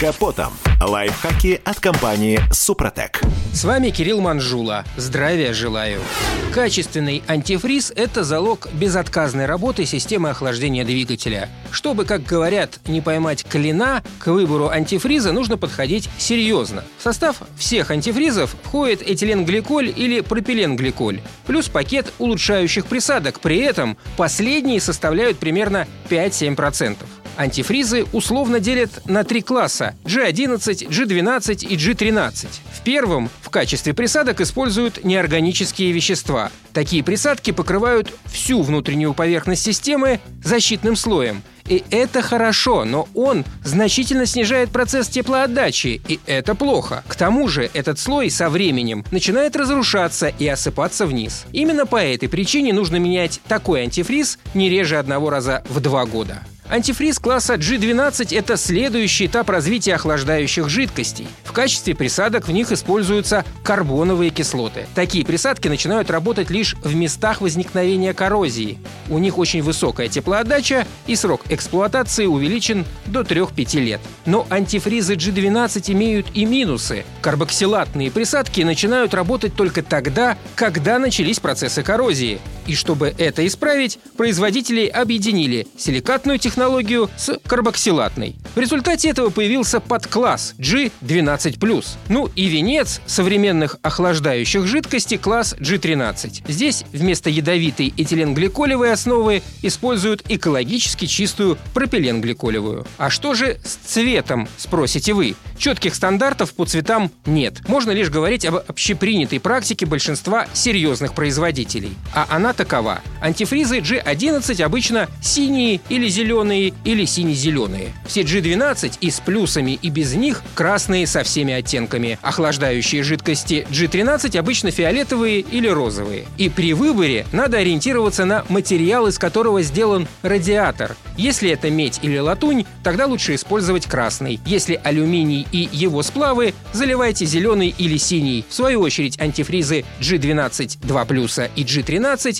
Капотом. Лайфхаки от компании «Супротек». С вами Кирилл Манжула. Здравия желаю. Качественный антифриз – это залог безотказной работы системы охлаждения двигателя. Чтобы, как говорят, не поймать клина, к выбору антифриза нужно подходить серьезно. В состав всех антифризов входит этиленгликоль или пропиленгликоль, плюс пакет улучшающих присадок. При этом последние составляют примерно 5-7%. Антифризы условно делят на три класса – G11, G12 и G13. В первом в качестве присадок используют неорганические вещества. Такие присадки покрывают всю внутреннюю поверхность системы защитным слоем. И это хорошо, но он значительно снижает процесс теплоотдачи, и это плохо. К тому же этот слой со временем начинает разрушаться и осыпаться вниз. Именно по этой причине нужно менять такой антифриз не реже одного раза в два года. Антифриз класса G12 – это следующий этап развития охлаждающих жидкостей. В качестве присадок в них используются карбоновые кислоты. Такие присадки начинают работать лишь в местах возникновения коррозии. У них очень высокая теплоотдача и срок эксплуатации увеличен до 3-5 лет. Но антифризы G12 имеют и минусы. Карбоксилатные присадки начинают работать только тогда, когда начались процессы коррозии. И чтобы это исправить, производители объединили силикатную технологию с карбоксилатной. В результате этого появился подкласс G12+. Ну и венец современных охлаждающих жидкостей класс G13. Здесь вместо ядовитой этиленгликолевой основы используют экологически чистую пропиленгликолевую. А что же с цветом, спросите вы? Четких стандартов по цветам нет. Можно лишь говорить об общепринятой практике большинства серьезных производителей. А она такова. Антифризы G11 обычно синие или зеленые, или сине-зеленые. Все G12 и с плюсами, и без них красные со всеми оттенками. Охлаждающие жидкости G13 обычно фиолетовые или розовые. И при выборе надо ориентироваться на материал, из которого сделан радиатор. Если это медь или латунь, тогда лучше использовать красный. Если алюминий и его сплавы, заливайте зеленый или синий. В свою очередь антифризы G12 2 плюса и G13